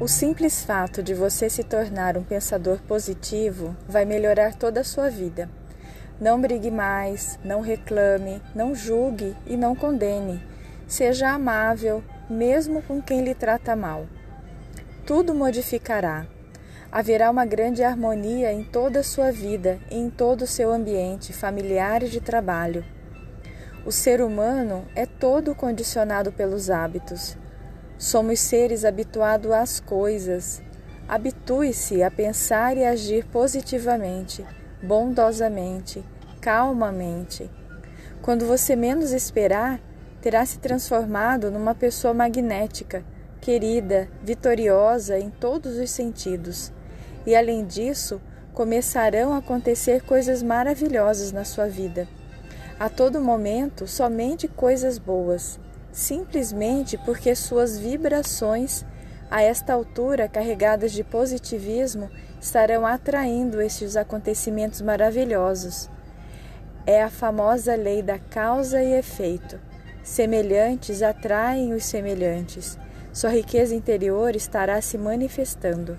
O simples fato de você se tornar um pensador positivo vai melhorar toda a sua vida. Não brigue mais, não reclame, não julgue e não condene. Seja amável, mesmo com quem lhe trata mal. Tudo modificará. Haverá uma grande harmonia em toda a sua vida e em todo o seu ambiente familiar e de trabalho. O ser humano é todo condicionado pelos hábitos. Somos seres habituados às coisas. Habitue-se a pensar e agir positivamente, bondosamente, calmamente. Quando você menos esperar, terá se transformado numa pessoa magnética, querida, vitoriosa em todos os sentidos. E além disso, começarão a acontecer coisas maravilhosas na sua vida. A todo momento, somente coisas boas simplesmente porque suas vibrações, a esta altura carregadas de positivismo, estarão atraindo estes acontecimentos maravilhosos. É a famosa lei da causa e efeito. Semelhantes atraem os semelhantes. Sua riqueza interior estará se manifestando.